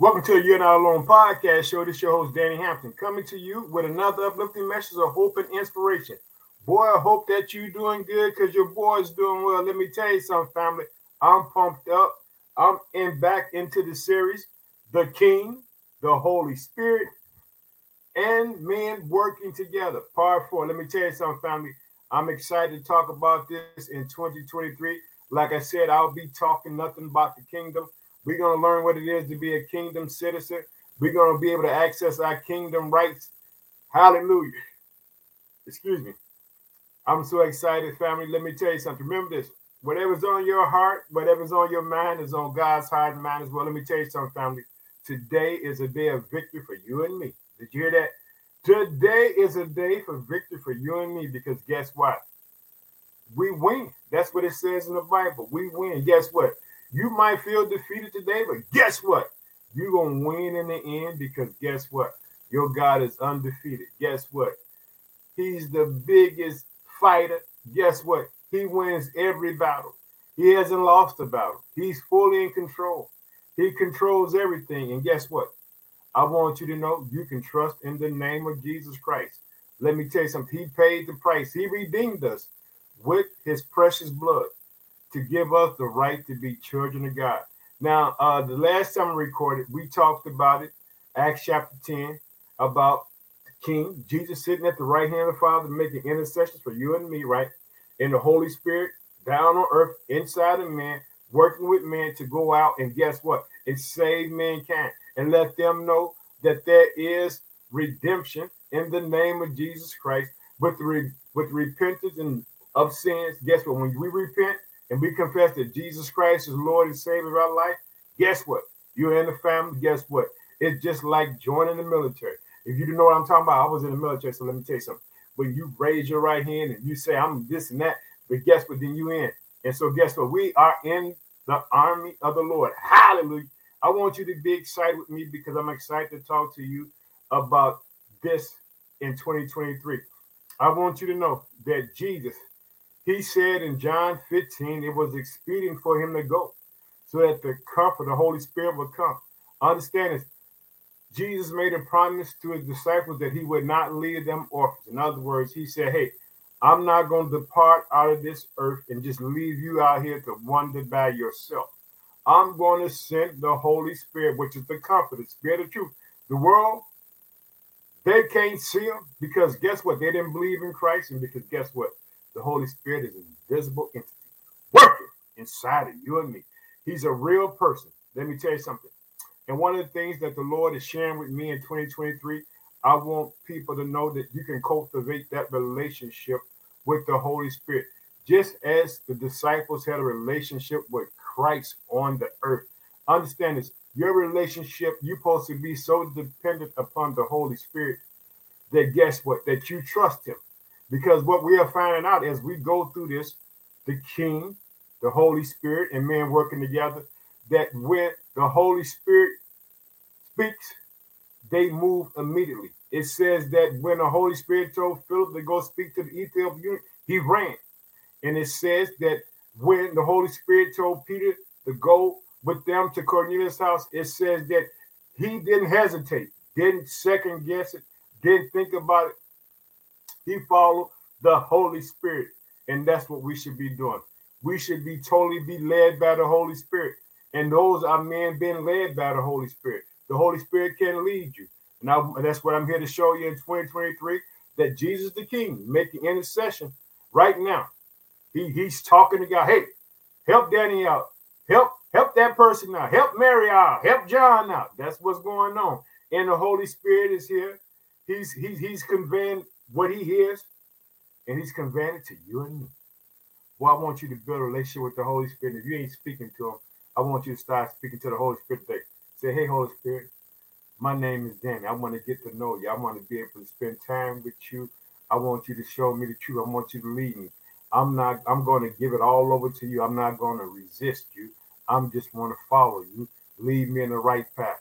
Welcome to the You're Not Alone podcast show. This is your host, Danny Hampton, coming to you with another uplifting message of hope and inspiration. Boy, I hope that you're doing good because your boy's doing well. Let me tell you something, family. I'm pumped up. I'm in back into the series, The King, the Holy Spirit, and men working together. Part four. Let me tell you something, family. I'm excited to talk about this in 2023. Like I said, I'll be talking nothing about the kingdom. We're going to learn what it is to be a kingdom citizen. We're going to be able to access our kingdom rights. Hallelujah. Excuse me. I'm so excited, family. Let me tell you something. Remember this whatever's on your heart, whatever's on your mind is on God's heart and mind as well. Let me tell you something, family. Today is a day of victory for you and me. Did you hear that? Today is a day for victory for you and me because guess what? We win. That's what it says in the Bible. We win. Guess what? You might feel defeated today, but guess what? You're going to win in the end because guess what? Your God is undefeated. Guess what? He's the biggest fighter. Guess what? He wins every battle. He hasn't lost a battle. He's fully in control. He controls everything. And guess what? I want you to know you can trust in the name of Jesus Christ. Let me tell you something. He paid the price. He redeemed us with his precious blood to give us the right to be children of God. Now, uh, the last time I recorded, we talked about it, Acts chapter 10, about the King, Jesus sitting at the right hand of the Father, making intercessions for you and me, right? In the Holy Spirit, down on earth, inside of man, working with man to go out and guess what? And save mankind and let them know that there is redemption in the name of Jesus Christ with re- with repentance and of sins. Guess what? When we repent, and we confess that Jesus Christ is Lord and Savior of our life, guess what? You're in the family. Guess what? It's just like joining the military. If you don't know what I'm talking about, I was in the military, so let me tell you something. When you raise your right hand and you say, I'm this and that, but guess what? Then you in. And so guess what? We are in the army of the Lord. Hallelujah. I want you to be excited with me because I'm excited to talk to you about this in 2023. I want you to know that Jesus he said in John 15, it was expedient for him to go so that the comfort, of the Holy Spirit would come. Understand this. Jesus made a promise to his disciples that he would not leave them orphans. In other words, he said, Hey, I'm not going to depart out of this earth and just leave you out here to wander by yourself. I'm going to send the Holy Spirit, which is the comfort, the spirit of truth. The world, they can't see him because guess what? They didn't believe in Christ. And because guess what? The Holy Spirit is an invisible entity working inside of you and me. He's a real person. Let me tell you something. And one of the things that the Lord is sharing with me in 2023, I want people to know that you can cultivate that relationship with the Holy Spirit. Just as the disciples had a relationship with Christ on the earth. Understand this your relationship, you're supposed to be so dependent upon the Holy Spirit that guess what? That you trust Him. Because what we are finding out as we go through this, the King, the Holy Spirit, and men working together, that when the Holy Spirit speaks, they move immediately. It says that when the Holy Spirit told Philip to go speak to the Ethiopian, he ran. And it says that when the Holy Spirit told Peter to go with them to Cornelius' house, it says that he didn't hesitate, didn't second guess it, didn't think about it. He followed the Holy Spirit. And that's what we should be doing. We should be totally be led by the Holy Spirit. And those are men being led by the Holy Spirit. The Holy Spirit can lead you. And, I, that's what I'm here to show you in 2023 that Jesus the King making intercession right now. He, he's talking to God. Hey, help Danny out. Help, help that person out. Help Mary out. Help John out. That's what's going on. And the Holy Spirit is here. He's he's he's conveying what he hears, and he's conveying it to you and me. Well, I want you to build a relationship with the Holy Spirit. If you ain't speaking to him, I want you to start speaking to the Holy Spirit today. Say, hey, Holy Spirit, my name is Danny. I want to get to know you. I want to be able to spend time with you. I want you to show me the truth. I want you to lead me. I'm not, I'm going to give it all over to you. I'm not going to resist you. I'm just going to follow you. Lead me in the right path.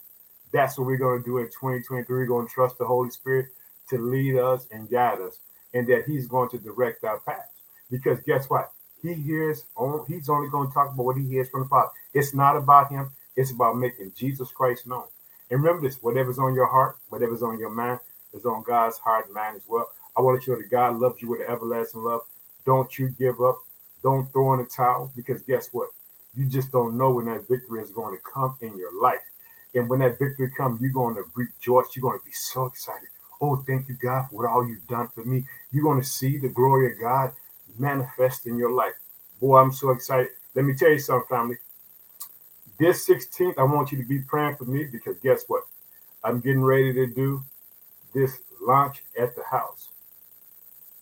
That's what we're going to do in 2023. We're going to trust the Holy Spirit to lead us and guide us, and that He's going to direct our paths. Because guess what? He hears, he's only going to talk about what he hears from the Father. It's not about him, it's about making Jesus Christ known. And remember this whatever's on your heart, whatever's on your mind, is on God's heart and mind as well. I want to show that God loves you with an everlasting love. Don't you give up. Don't throw in the towel because guess what? You just don't know when that victory is going to come in your life. And when that victory comes, you're going to rejoice. You're going to be so excited. Oh, thank you, God, for what all you've done for me. You're going to see the glory of God manifest in your life. Boy, I'm so excited. Let me tell you something, family. This 16th, I want you to be praying for me because guess what? I'm getting ready to do this launch at the house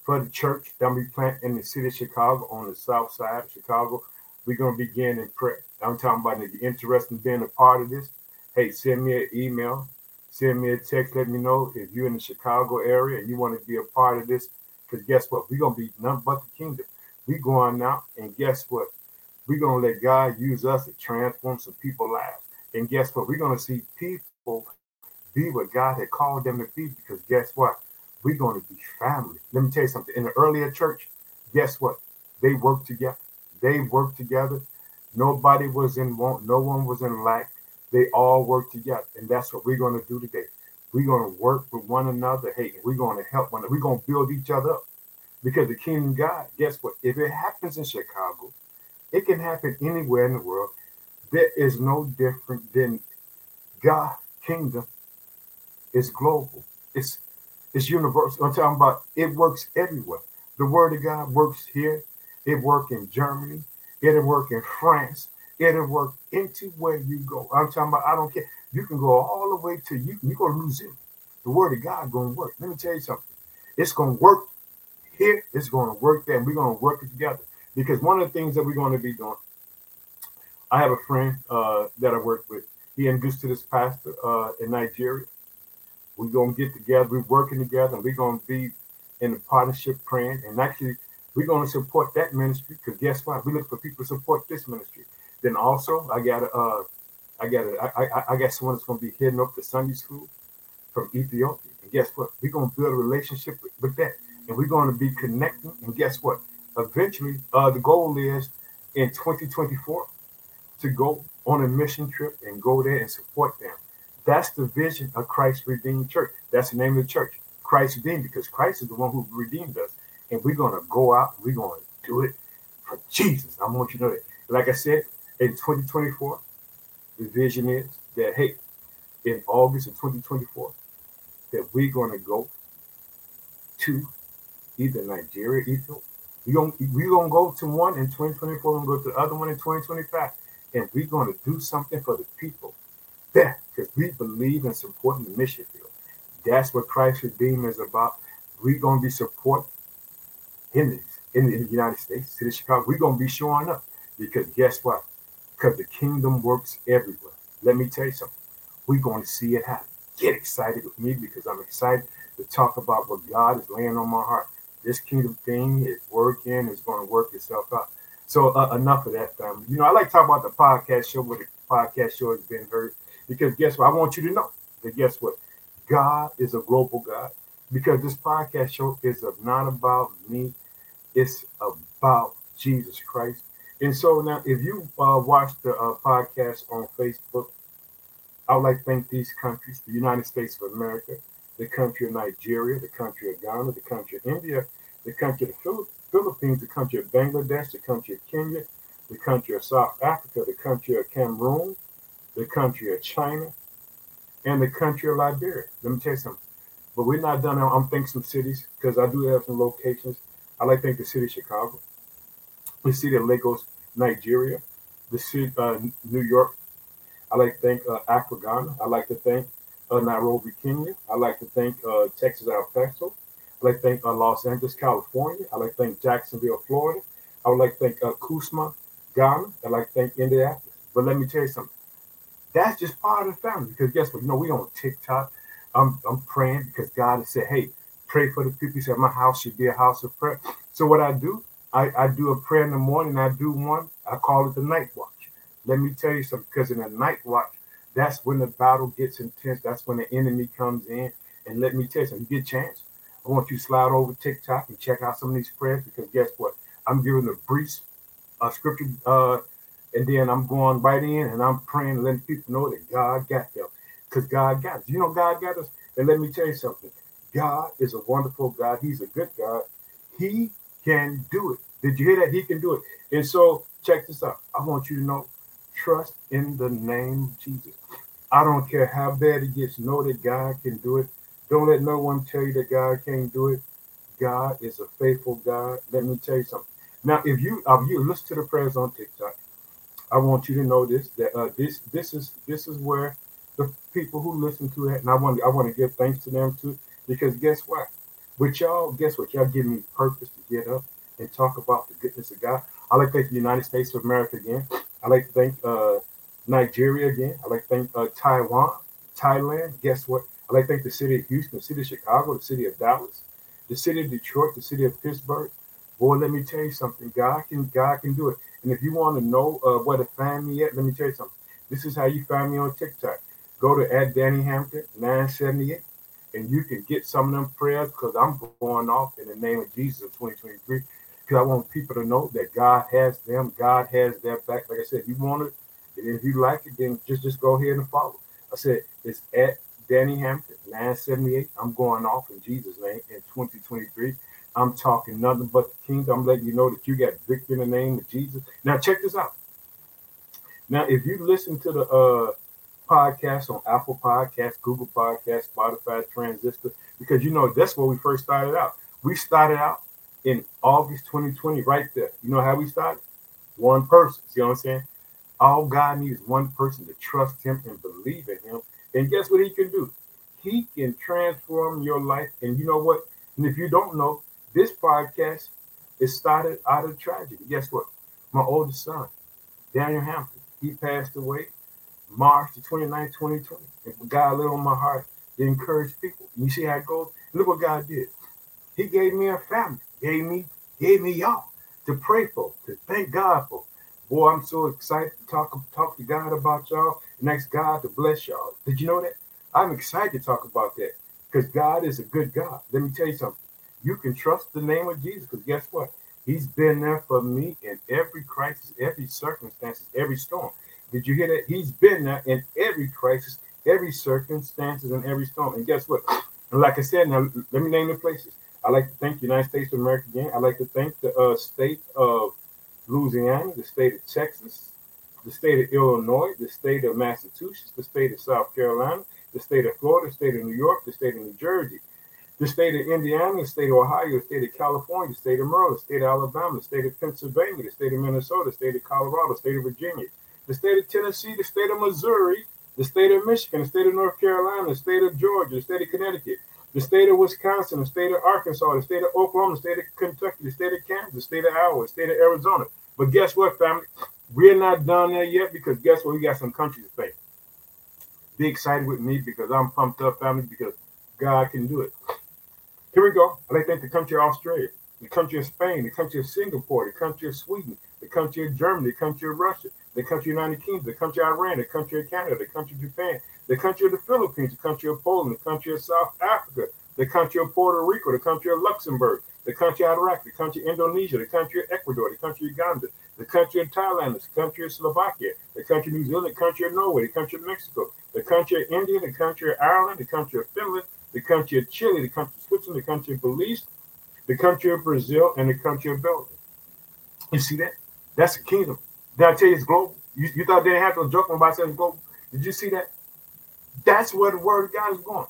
for the church that we plant in the city of Chicago on the south side of Chicago. We're going to begin in prayer. I'm talking about if you're interested in being a part of this, hey, send me an email, send me a text, let me know if you're in the Chicago area and you want to be a part of this. Because guess what? We're going to be none but the kingdom. we going out, and guess what? We're going to let God use us to transform some people's lives. And guess what? We're going to see people be what God had called them to be. Because guess what? We're going to be family. Let me tell you something. In the earlier church, guess what? They worked together. They worked together. Nobody was in want. No one was in lack. They all work together. And that's what we're going to do today. We're going to work with one another. Hey, we're going to help one another. We're going to build each other up. Because the kingdom of God, guess what? If it happens in Chicago, it can happen anywhere in the world. There is no different than God kingdom is global. It's it's universal. I'm talking about it works everywhere. The word of God works here. It works in Germany. It'll work in France. It'll work into where you go. I'm talking about, I don't care. You can go all the way to you. You're going to lose it. The word of God going to work. Let me tell you something. It's going to work here. It's going to work there. And we're going to work it together. Because one of the things that we're going to be doing, I have a friend uh, that I work with. He introduced to this pastor uh, in Nigeria. We're going to get together. We're working together. We're going to be in a partnership praying. And actually, we're going to support that ministry because guess what? We look for people to support this ministry. Then also, I got uh, I got a, I, I, I got someone that's going to be heading up to Sunday school from Ethiopia. And guess what? We're going to build a relationship with, with that. And we're going to be connecting. And guess what? Eventually, uh, the goal is in 2024 to go on a mission trip and go there and support them. That's the vision of Christ Redeemed Church. That's the name of the church, Christ Redeemed, because Christ is the one who redeemed us. And we're going to go out, we're going to do it for Jesus. I want you to know that. Like I said, in 2024, the vision is that, hey, in August of 2024, that we're going to go to either Nigeria, Ethiopia. We're going we gonna go to one in 2024, we're going to go to the other one in 2025. And we're going to do something for the people there because we believe in supporting the mission field. That's what Christ Redeemer is about. We're going to be supporting in the, in the United States, city of Chicago. We're going to be showing up because guess what? Because the kingdom works everywhere. Let me tell you something. We're going to see it happen. Get excited with me because I'm excited to talk about what God is laying on my heart. This kingdom thing is working, it's going to work itself out. So uh, enough of that, family. You know, I like to talk about the podcast show where the podcast show has been heard because guess what? I want you to know that guess what? God is a global God. Because this podcast show is not about me, it's about Jesus Christ. And so now, if you uh, watch the uh, podcast on Facebook, I would like to thank these countries the United States of America, the country of Nigeria, the country of Ghana, the country of India, the country of the Philippines, the country of Bangladesh, the country of Kenya, the country of South Africa, the country of Cameroon, the country of China, and the country of Liberia. Let me tell you something. But we're not done. I'm thinking some cities because I do have some locations. I like to think the city of Chicago, the city of Lagos, Nigeria, the city uh, New York. I like to thank uh, Accra, Ghana. I like to thank uh, Nairobi, Kenya. I like to thank uh, Texas, El Paso. I like to thank uh, Los Angeles, California. I like to thank Jacksonville, Florida. I would like to thank uh, Kumasi, Ghana. I like to thank Indianapolis. But let me tell you something. That's just part of the family. Because guess what? You know, we on TikTok. I'm I'm praying because God has said, hey, pray for the people. He said, my house should be a house of prayer. So what I do, I, I do a prayer in the morning. I do one. I call it the night watch. Let me tell you something. Because in the night watch, that's when the battle gets intense. That's when the enemy comes in. And let me tell you something. You get a chance. I want you to slide over TikTok and check out some of these prayers because guess what? I'm giving a brief uh, scripture uh, and then I'm going right in and I'm praying, letting people know that God got them. because God got us. You know, God got us. And let me tell you something God is a wonderful God. He's a good God. He can do it. Did you hear that? He can do it. And so, check this out. I want you to know trust in the name of Jesus. I don't care how bad it gets, know that God can do it. Don't let no one tell you that God can't do it. God is a faithful God. Let me tell you something. Now, if you if you listen to the prayers on TikTok, I want you to know this that uh, this this is this is where the people who listen to it, and I want I want to give thanks to them too, because guess what? With y'all, guess what? Y'all give me purpose to get up and talk about the goodness of God. I like to thank the United States of America again. I like to thank uh, Nigeria again. I like to thank uh, Taiwan, Thailand. Guess what? I like to thank the city of Houston, the city of Chicago, the city of Dallas, the city of Detroit, the city of Pittsburgh. Boy, let me tell you something. God can God can do it. And if you want to know uh, where to find me at, let me tell you something. This is how you find me on TikTok. Go to at Danny Hampton 978, and you can get some of them prayers because I'm going off in the name of Jesus in 2023. Because I want people to know that God has them, God has their back. Like I said, if you want it, and if you like it, then just just go ahead and follow. I said it's at Danny Hampton 978. I'm going off in Jesus' name in 2023. I'm talking nothing but the kingdom. I'm letting you know that you got victory in the name of Jesus. Now check this out. Now, if you listen to the uh podcast on Apple Podcasts, Google Podcasts, Spotify, Transistor, because you know that's where we first started out. We started out in August 2020, right there. You know how we started? One person. See what I'm saying? All God needs one person to trust him and believe in him. And guess what he can do? He can transform your life. And you know what? And if you don't know, this podcast is started out of tragedy. Guess what? My oldest son, Daniel Hampton, he passed away March the 29th, 2020. And God lit on my heart to encourage people. You see how it goes? Look what God did. He gave me a family, gave me, gave me y'all to pray for, to thank God for. Boy, I'm so excited to talk, talk to God about y'all and ask God to bless y'all. Did you know that? I'm excited to talk about that because God is a good God. Let me tell you something. You can trust the name of Jesus because guess what? He's been there for me in every crisis, every circumstance, every storm. Did you hear that? He's been there in every crisis, every circumstances, and every storm. And guess what? And like I said, now let me name the places. I like to thank the United States of America again. I like to thank the uh, state of Louisiana, the state of Texas, the state of Illinois, the state of Massachusetts, the state of South Carolina, the state of Florida, the state of New York, the state of New Jersey, the state of Indiana, the state of Ohio, the state of California, the state of Maryland, the state of Alabama, the state of Pennsylvania, the state of Minnesota, the state of Colorado, the state of Virginia, the state of Tennessee, the state of Missouri, the state of Michigan, the state of North Carolina, the state of Georgia, the state of Connecticut, the state of Wisconsin, the state of Arkansas, the state of Oklahoma, the state of Kentucky, the state of Kansas, the state of Iowa, the state of Arizona. But guess what, family? We're not done there yet because guess what? We got some countries to face. Be excited with me because I'm pumped up, family, because God can do it. Here we go. I like to thank the country of Australia, the country of Spain, the country of Singapore, the country of Sweden, the country of Germany, the country of Russia, the country of United Kingdom, the country of Iran, the country of Canada, the country of Japan, the country of the Philippines, the country of Poland, the country of South Africa, the country of Puerto Rico, the country of Luxembourg, the country of Iraq, the country of Indonesia, the country of Ecuador, the country of Uganda, the country of Thailand, the country of Slovakia, the country of New Zealand, the country of Norway, the country of Mexico, the country of India, the country of Ireland, the country of Finland, the country of Chile, the country of Switzerland, the country of Belize, the country of Brazil, and the country of Belgium. You see that? That's a kingdom. Did I tell you it's global? You, you thought they didn't have to joke when about saying global? Did you see that? That's where the word of God is going.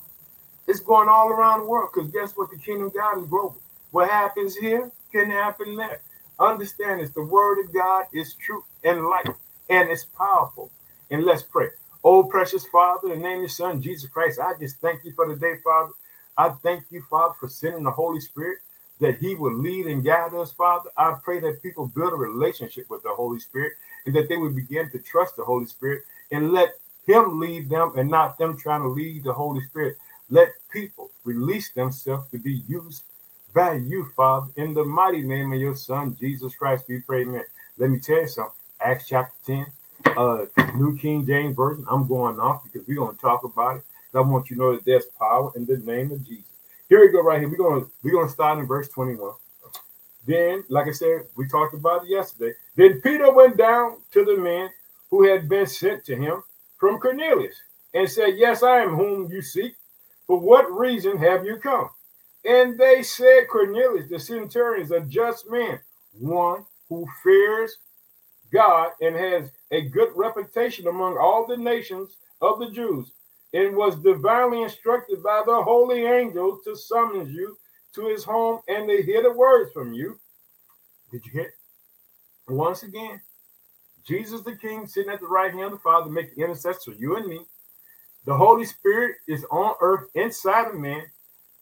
It's going all around the world because guess what? The kingdom of God is global. What happens here can happen there. Understand this the word of God is true and life, and it's powerful. And let's pray. Oh, precious Father, in the name of your Son, Jesus Christ, I just thank you for the day, Father. I thank you, Father, for sending the Holy Spirit that He will lead and guide us, Father. I pray that people build a relationship with the Holy Spirit and that they would begin to trust the Holy Spirit and let Him lead them and not them trying to lead the Holy Spirit. Let people release themselves to be used by you, Father, in the mighty name of your Son, Jesus Christ. We pray, man. Let me tell you something. Acts chapter 10, uh, New King James Version. I'm going off because we're going to talk about it. I want you to know that there's power in the name of Jesus. Here we go, right here. We're to we're to start in verse 21. Then, like I said, we talked about it yesterday. Then Peter went down to the men who had been sent to him from Cornelius and said, Yes, I am whom you seek. For what reason have you come? And they said, Cornelius, the centurion, is a just man, one who fears God and has a good reputation among all the nations of the Jews, and was divinely instructed by the holy angel to summon you to his home and to hear the words from you. Did you hear? It? Once again, Jesus the King sitting at the right hand of the Father, making intercession for you and me. The Holy Spirit is on earth inside of man,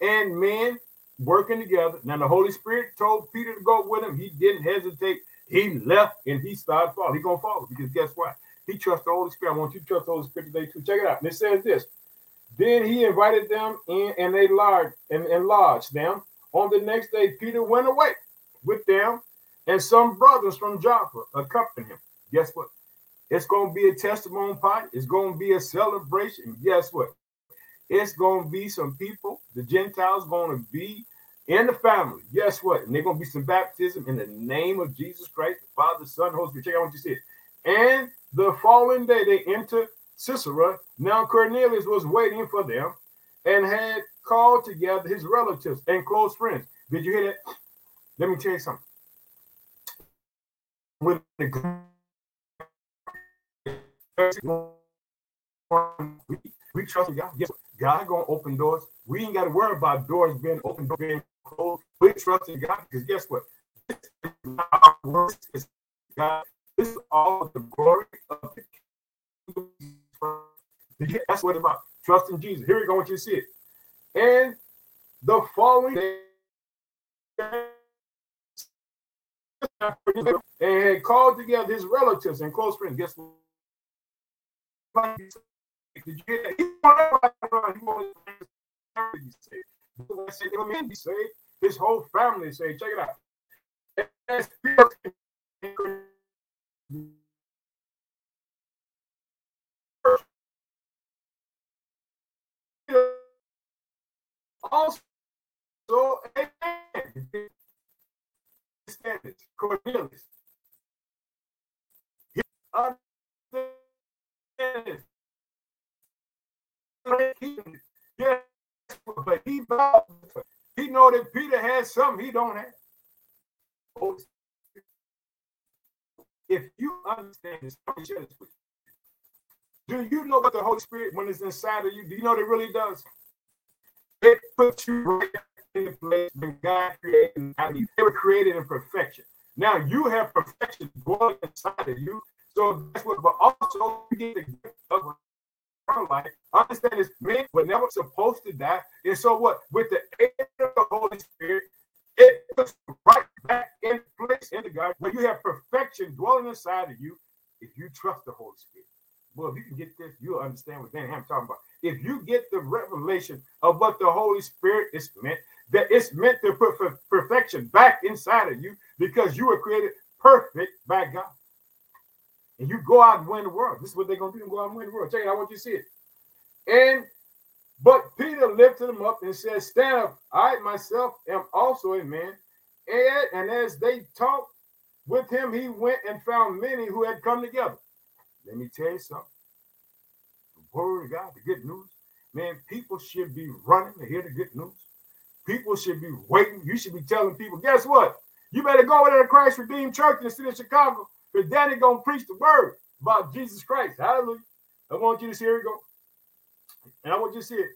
and men working together. Now, the Holy Spirit told Peter to go with him. He didn't hesitate. He left and he started following. He gonna follow because guess what? He trusts the Holy Spirit. I want you to trust the Holy Spirit today too. Check it out. And it says this. Then he invited them in and they lodged and, and lodged them. On the next day, Peter went away with them, and some brothers from Joppa accompanied him. Guess what? It's going to be a testimony party. It's going to be a celebration. Guess what? It's going to be some people, the Gentiles going to be in the family. Guess what? And they're going to be some baptism in the name of Jesus Christ, the Father, Son, Holy Spirit. Check out what you said. And the following day, they entered Caesarea. Now Cornelius was waiting for them and had called together his relatives and close friends. Did you hear that? Let me tell you something. The we, trust God. Yes, God gonna open doors. We ain't got to worry about doors being open, doors being closed. We trust in God because guess what? This is God. This is all the glory of the kingdom. That's what it's about. Trust in Jesus. Here we go. I want you to see it. And the following day, and called together his relatives and close friends. Guess what? Did you hear. His whole family saved. Check it out. Also, Cornelius. He Yes, but he He know that Peter has something he don't have. If you understand this, do you know what the Holy Spirit, when it's inside of you, do you know what it really does? It puts you right in the place when God created you. They were created in perfection. Now you have perfection going inside of you. So that's what, but also get the gift of life. Understand this, men were never supposed to die. And so what? With the aid of the Holy Spirit, it puts right back in place in the God where you have perfection dwelling inside of you if you trust the Holy Spirit. Well, if you can get this, you'll understand what Danny I'm talking about. If you get the revelation of what the Holy Spirit is meant, that it's meant to put perfection back inside of you because you were created perfect by God and you go out and win the world. This is what they're gonna do. Go out and win the world. Check it out. I want you to see it. And but Peter lifted him up and said, Stand up. I myself am also a man. And, and as they talked with him, he went and found many who had come together. Let me tell you something. Word of God, the good news. Man, people should be running to hear the good news. People should be waiting. You should be telling people, guess what? You better go over to the Christ Redeemed Church in the city of Chicago because Danny gonna preach the word about Jesus Christ. Hallelujah. I want you to see, here we go. And I want you to see it.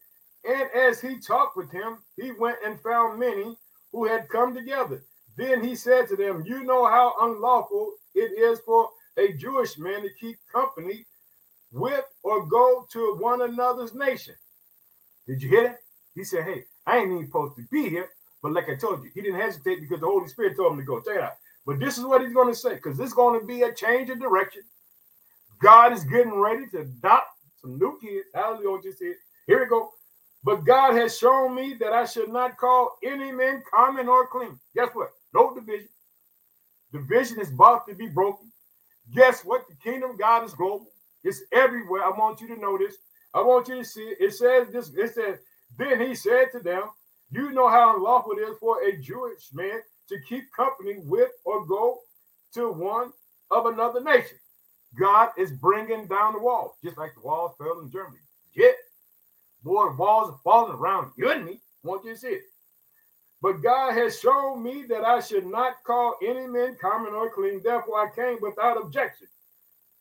And as he talked with him, he went and found many who had come together. Then he said to them, You know how unlawful it is for a Jewish man to keep company with or go to one another's nation. Did you hear that? He said, Hey, I ain't even supposed to be here. But like I told you, he didn't hesitate because the Holy Spirit told him to go. Check it out. But this is what he's going to say because this is going to be a change of direction. God is getting ready to adopt some new kids. Hallelujah. Just said. Here we go. But God has shown me that I should not call any man common or clean. Guess what? No division. Division is about to be broken. Guess what? The kingdom of God is global. It's everywhere. I want you to know this. I want you to see it. It says this. It says, then he said to them, You know how unlawful it is for a Jewish man to keep company with or go to one of another nation. God is bringing down the wall, just like the walls fell in Germany. Yet, boy, walls are falling around you and me. Want you to see it. But God has shown me that I should not call any man common or clean. Therefore, I came without objection.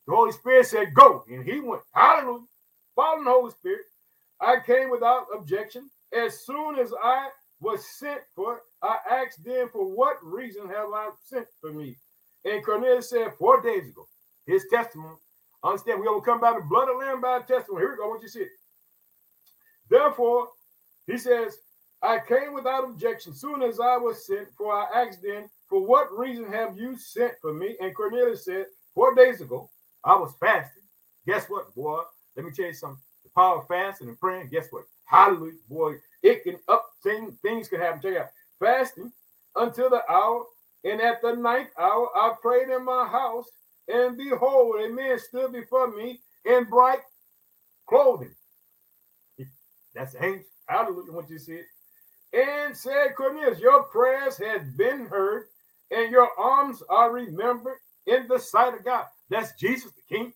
The Holy Spirit said, Go. And he went. Hallelujah. Following the Holy Spirit. I came without objection. As soon as I was sent for, I asked them, For what reason have I sent for me? And Cornelius said, Four days ago, his testimony. Understand, we overcome by the blood of lamb by testimony. Here we go. What you see? Therefore, he says, I came without objection soon as I was sent, for I asked them, For what reason have you sent for me? And Cornelius said, Four days ago, I was fasting. Guess what, boy? Let me tell you something. The power of fasting and praying, guess what? Hallelujah, boy. It can up things, things can happen. Check out. Fasting until the hour, and at the ninth hour, I prayed in my house, and behold, a man stood before me in bright clothing. That's the angel. Hallelujah. What you see it and said, Cornelius, your prayers have been heard, and your arms are remembered in the sight of God. That's Jesus the King.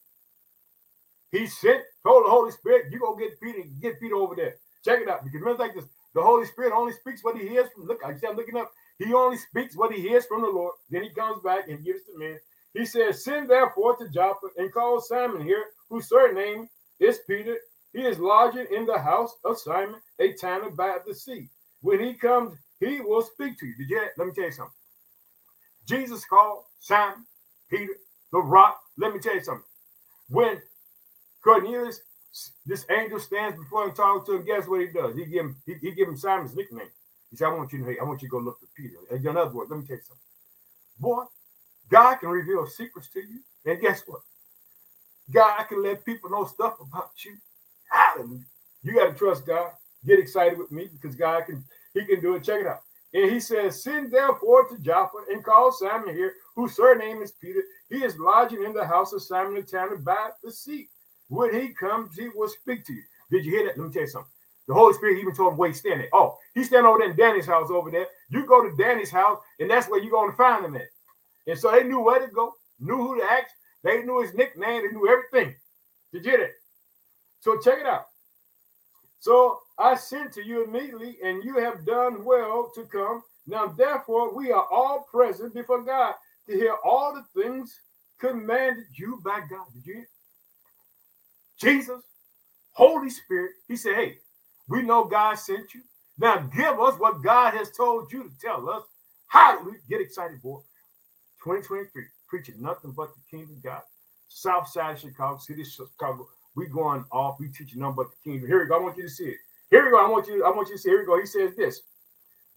He sent, told the Holy Spirit, you go get Peter, get Peter over there. Check it out. Because remember like this, the Holy Spirit only speaks what he hears from. Look, I said, looking up. He only speaks what he hears from the Lord. Then he comes back and gives to men. He says, Send therefore to Joppa and call Simon here, whose surname is Peter. He is lodging in the house of Simon, a tanner by the sea. When he comes, he will speak to you. Did you? Let me tell you something. Jesus called Simon, Peter, the rock. Let me tell you something. When Cornelius, this angel stands before him, talks to him. Guess what he does? He give him, he, he give him Simon's nickname. He said, "I want you to, hey, I want you to go look for Peter." In other words, let me tell you something. Boy, God can reveal secrets to you, and guess what? God can let people know stuff about you. Hallelujah. You got to trust God get excited with me because God can he can do it. Check it out. And he says, Send therefore to Joppa and call Simon here, whose surname is Peter. He is lodging in the house of Simon the tanner by the sea. When he comes, he will speak to you. Did you hear that? Let me tell you something. The Holy Spirit even told him where he's standing. Oh, he's standing over there in Danny's house over there. You go to Danny's house, and that's where you're going to find him at. And so they knew where to go, knew who to ask. They knew his nickname. They knew everything. Did you? So check it out. So I sent to you immediately, and you have done well to come. Now, therefore, we are all present before God to hear all the things commanded you by God. Did you hear? Jesus, Holy Spirit, He said, Hey, we know God sent you. Now give us what God has told you to tell us. Hallelujah. Get excited, boy. 2023, preaching nothing but the kingdom of God. South side of Chicago, city of Chicago. We going off. We teaching nothing but the kingdom. Here we go. I want you to see it. Here we go. I want you. I want you to see. Here we go. He says this.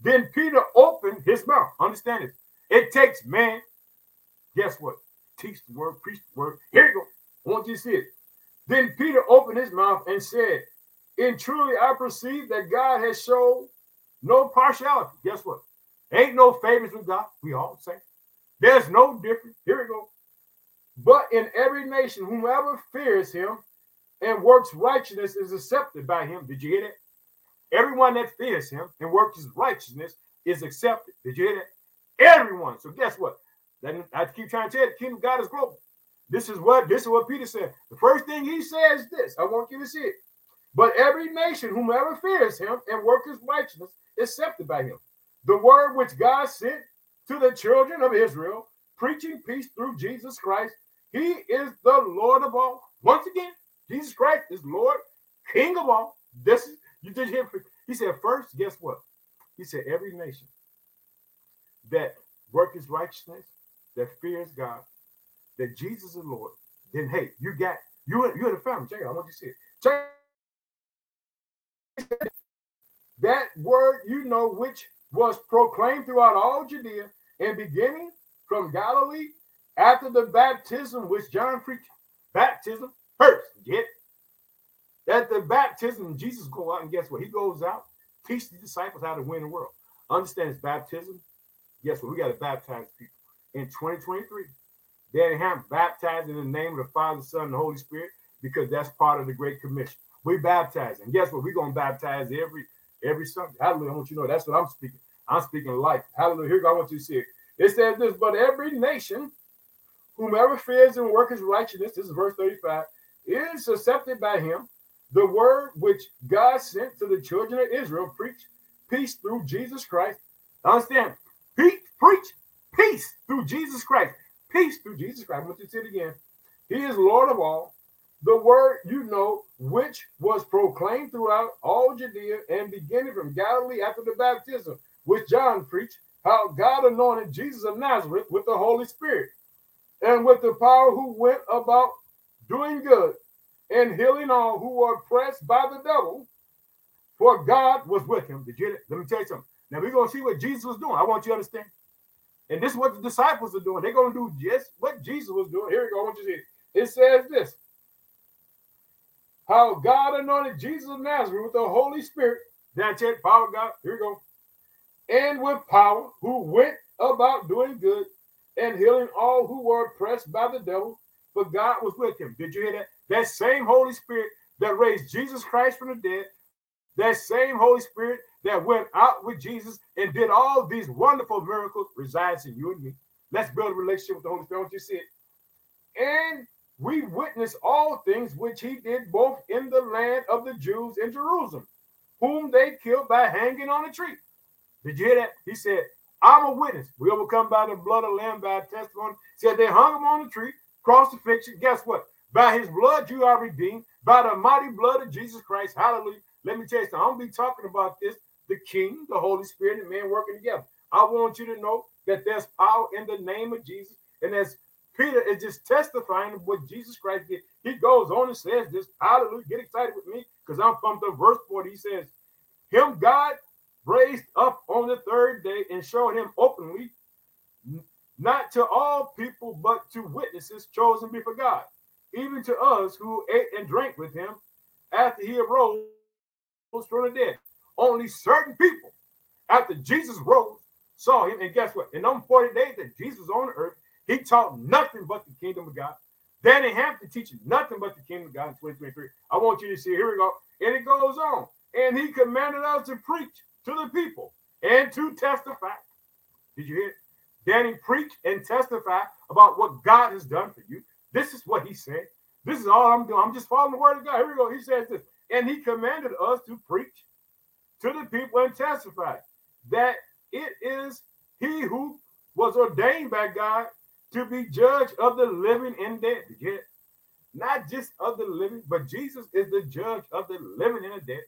Then Peter opened his mouth. Understand it. It takes man. Guess what? Teach the word, preach the word. Here you go. I want you to see it. Then Peter opened his mouth and said, "In truly I perceive that God has shown no partiality. Guess what? Ain't no favors with God. We all say. There's no difference. Here we go. But in every nation, whomever fears him and works righteousness is accepted by him. Did you hear that? Everyone that fears him and works righteousness is accepted. Did you hear that? Everyone. So guess what? Then I keep trying to tell you, the kingdom of God is global. This is what this is what Peter said. The first thing he says this. I want you to see it. But every nation, whomever fears him and works righteousness, is accepted by him. The word which God sent to the children of Israel, preaching peace through Jesus Christ. He is the Lord of all. Once again, Jesus Christ is Lord, King of all. This is you just hear. He said first, guess what? He said every nation that works righteousness, that fears God, that Jesus is Lord. Then hey, you got you you're in the family. Check it. I want you to see it. Check that word you know which was proclaimed throughout all Judea and beginning from Galilee after the baptism which John preached. Baptism first. Get at the baptism, Jesus go out and guess what? He goes out, teach the disciples how to win the world. Understand his baptism. Guess what? We got to baptize people in 2023. Daddy Ham baptized in the name of the Father, Son, and the Holy Spirit because that's part of the Great Commission. We baptize, and guess what? We're gonna baptize every every Sunday. Hallelujah! I want you to know that's what I'm speaking. I'm speaking life. Hallelujah! Here, I want you to see it. It says this, but every nation, whomever fears and works righteousness, this is verse 35, is accepted by him. the word which God sent to the children of Israel, preach peace through Jesus Christ. Understand? Preach peace through Jesus Christ. Peace through Jesus Christ. I want you to say it again. He is Lord of all. The word you know, which was proclaimed throughout all Judea and beginning from Galilee after the baptism, which John preached, how God anointed Jesus of Nazareth with the Holy Spirit and with the power who went about doing good and healing all who were oppressed by the devil, for God was with him. Did you let me tell you something? Now we're gonna see what Jesus was doing. I want you to understand. And this is what the disciples are doing. They're gonna do just what Jesus was doing. Here we go. I want you to see. It says this. How God anointed Jesus of Nazareth with the Holy Spirit. That's it. Power God. Here we go. And with power, who went about doing good and healing all who were oppressed by the devil, for God was with him. Did you hear that? That same Holy Spirit that raised Jesus Christ from the dead, that same Holy Spirit that went out with Jesus and did all these wonderful miracles resides in you and me. Let's build a relationship with the Holy Spirit. Don't you see it? And we witness all things which he did both in the land of the Jews in Jerusalem, whom they killed by hanging on a tree. Did you hear that? He said, I'm a witness. We overcome by the blood of the Lamb, by testimony. Said they hung him on the tree, crucifixion. Guess what? By his blood you are redeemed, by the mighty blood of Jesus Christ. Hallelujah. Let me tell you something. I'm gonna be talking about this, the King, the Holy Spirit, and man working together. I want you to know that there's power in the name of Jesus. And as Peter is just testifying of what Jesus Christ did, he goes on and says this. Hallelujah. Get excited with me because I'm from the verse 40. He says, Him God raised up on the third day and showed him openly, not to all people, but to witnesses chosen before God, even to us who ate and drank with him after he arose from the dead. Only certain people, after Jesus rose, saw him. And guess what? In them 40 days that Jesus was on earth, he taught nothing but the kingdom of God. Danny Hampton teaching nothing but the kingdom of God in 2023. I want you to see. Here we go. And it goes on. And he commanded us to preach to the people and to testify. Did you hear? Danny preach and testify about what God has done for you. This is what he said. This is all I'm doing. I'm just following the word of God. Here we go. He says this. And he commanded us to preach to the people and testify that it is he who was ordained by God to be judge of the living and dead. Yeah. Not just of the living, but Jesus is the judge of the living and the dead.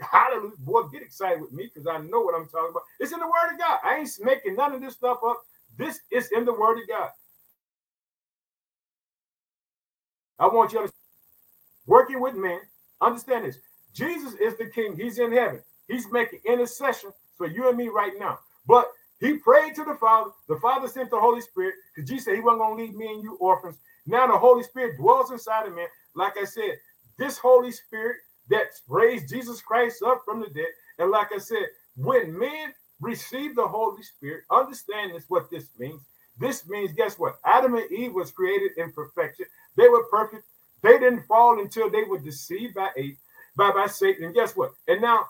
Hallelujah. Boy, get excited with me because I know what I'm talking about. It's in the word of God. I ain't making none of this stuff up. This is in the word of God. I want you to working with men. Understand this. Jesus is the king. He's in heaven. He's making intercession for you and me right now. But he prayed to the Father. The Father sent the Holy Spirit because Jesus said he wasn't going to leave me and you orphans. Now the Holy Spirit dwells inside of man. Like I said, this Holy Spirit that raised Jesus Christ up from the dead. And like I said, when men receive the Holy Spirit, understand this what this means. This means, guess what? Adam and Eve was created in perfection. They were perfect. They didn't fall until they were deceived by Eve, by, by Satan. And guess what? And now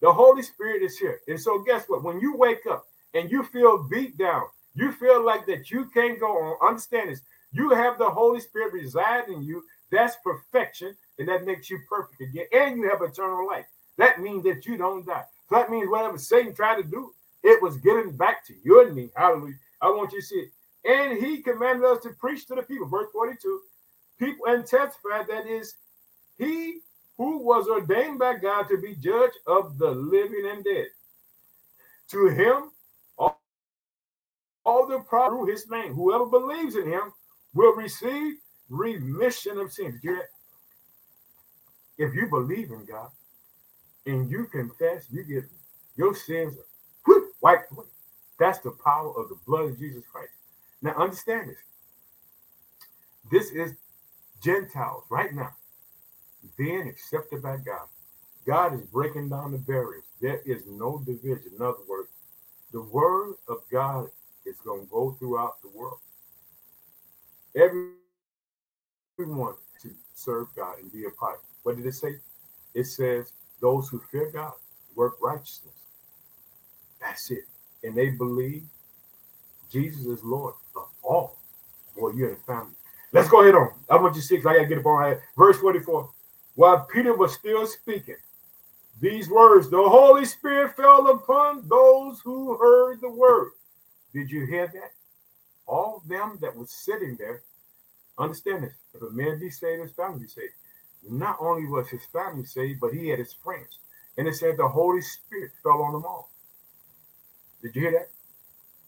the Holy Spirit is here. And so guess what? When you wake up and you feel beat down, you feel like that you can't go on. Understand this. You have the Holy Spirit reside in you. That's perfection and that makes you perfect again, and you have eternal life. That means that you don't die. So that means whatever Satan tried to do, it was getting back to you and me. Hallelujah. I want you to see it. And he commanded us to preach to the people, verse 42, people and testify that is he who was ordained by God to be judge of the living and dead. To him, all, all the power through his name. Whoever believes in him will receive remission of sins. If you believe in God and you confess, you get your sins wiped away. That's the power of the blood of Jesus Christ. Now, understand this. This is Gentiles right now being accepted by God. God is breaking down the barriers. There is no division. In other words, the word of God is going to go throughout the world. Everyone to serve God and be a part. What did it say? It says, those who fear God work righteousness. That's it. And they believe Jesus is Lord of all. Boy, you're in family. Let's go ahead on. I want you to see, because I got to get up on Verse 44. while Peter was still speaking these words, the Holy Spirit fell upon those who heard the word. Did you hear that? All them that was sitting there, understand this. If a man be saved, his family be saved. Not only was his family saved, but he had his friends. And it said the Holy Spirit fell on them all. Did you hear that?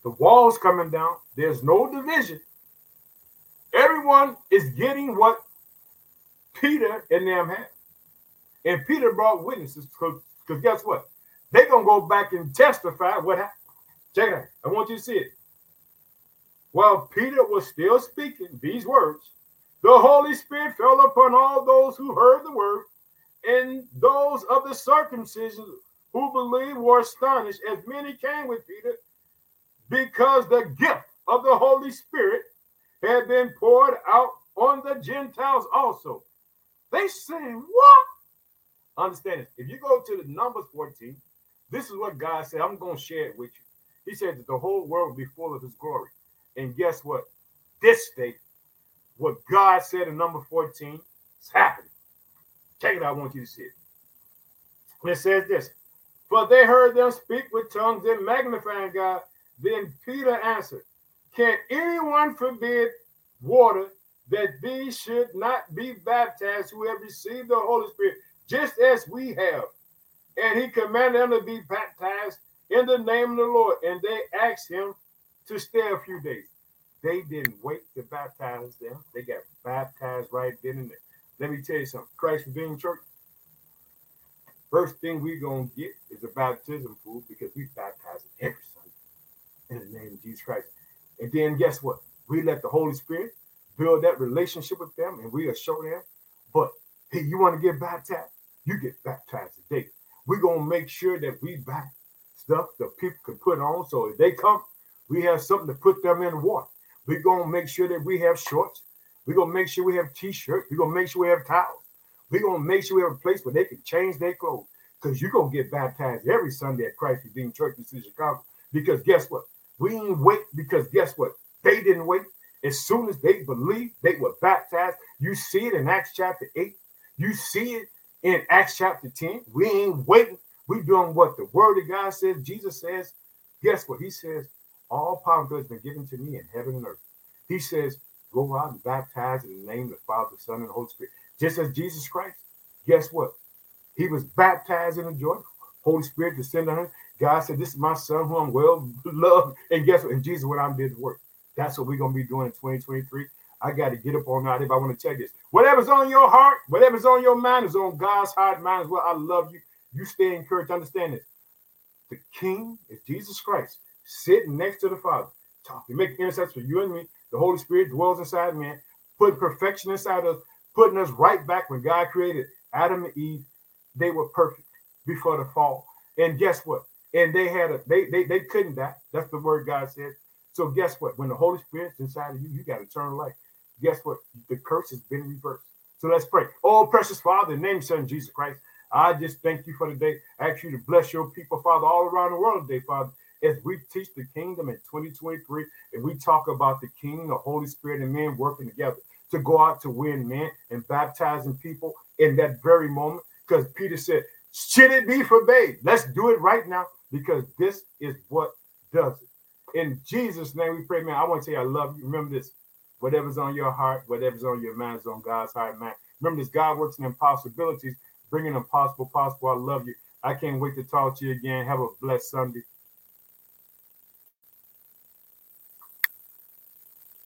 The walls coming down. There's no division. Everyone is getting what Peter and them had. And Peter brought witnesses because guess what? They're going to go back and testify what happened. Check it out. I want you to see it. While Peter was still speaking these words, the Holy Spirit fell upon all those who heard the word, and those of the circumcision who believed were astonished, as many came with Peter, because the gift of the Holy Spirit had been poured out on the Gentiles also. They saying, What? Understand this. If you go to the Numbers 14, this is what God said. I'm going to share it with you. He said that the whole world will be full of his glory. And guess what? This day, what God said in number 14 is happening. Check it out. I want you to see it. And it says this For they heard them speak with tongues and magnifying God. Then Peter answered, Can anyone forbid water that these should not be baptized who have received the Holy Spirit, just as we have? And he commanded them to be baptized in the name of the Lord. And they asked him to stay a few days. They didn't wait to baptize them. They got baptized right then and there. Let me tell you something. Christ Redeemed Church. First thing we're gonna get is a baptism pool because we baptize every Sunday in the name of Jesus Christ. And then guess what? We let the Holy Spirit build that relationship with them, and we'll show them. But hey, you want to get baptized? You get baptized today. We're gonna make sure that we back stuff that people can put on, so if they come, we have something to put them in water. We're going to make sure that we have shorts. We're going to make sure we have t-shirts. We're going to make sure we have towels. We're going to make sure we have a place where they can change their clothes. Because you're going to get baptized every Sunday at Christ Redeemed Church in Chicago. Because guess what? We ain't wait because guess what? They didn't wait. As soon as they believed, they were baptized. You see it in Acts chapter 8. You see it in Acts chapter 10. We ain't waiting. We doing what the word of God says. Jesus says, guess what? He says, all power and has been given to me in heaven and earth. He says, Go out and baptize in the name of the Father, the Son, and the Holy Spirit. Just as Jesus Christ, guess what? He was baptized in the Jordan. Holy Spirit descended on him. God said, This is my son who I'm well loved. And guess what? And Jesus went out and did the work. That's what we're going to be doing in 2023. I got to get up on that if I want to tell you this. Whatever's on your heart, whatever's on your mind is on God's heart, mind as well. I love you. You stay encouraged. Understand this. The King is Jesus Christ sitting next to the Father, talking, making intercession for you and me. The Holy Spirit dwells inside man, putting perfection inside us, putting us right back when God created Adam and Eve. They were perfect before the fall. And guess what? And they had a they they, they couldn't die. That's the word God said. So guess what? When the Holy Spirit's inside of you, you got eternal life. Guess what? The curse has been reversed. So let's pray. Oh, precious Father, in the name of Son Jesus Christ, I just thank you for the day. I ask you to bless your people, Father, all around the world today, Father as we teach the kingdom in 2023 and we talk about the king, the Holy Spirit, and men working together to go out to win men and baptizing people in that very moment. Because Peter said, Should it be forbade? Let's do it right now because this is what does it. In Jesus' name we pray, man. I want to say I love you. Remember this whatever's on your heart, whatever's on your mind is on God's heart, man. Remember this God works in impossibilities, bringing impossible possible. I love you. I can't wait to talk to you again. Have a blessed Sunday.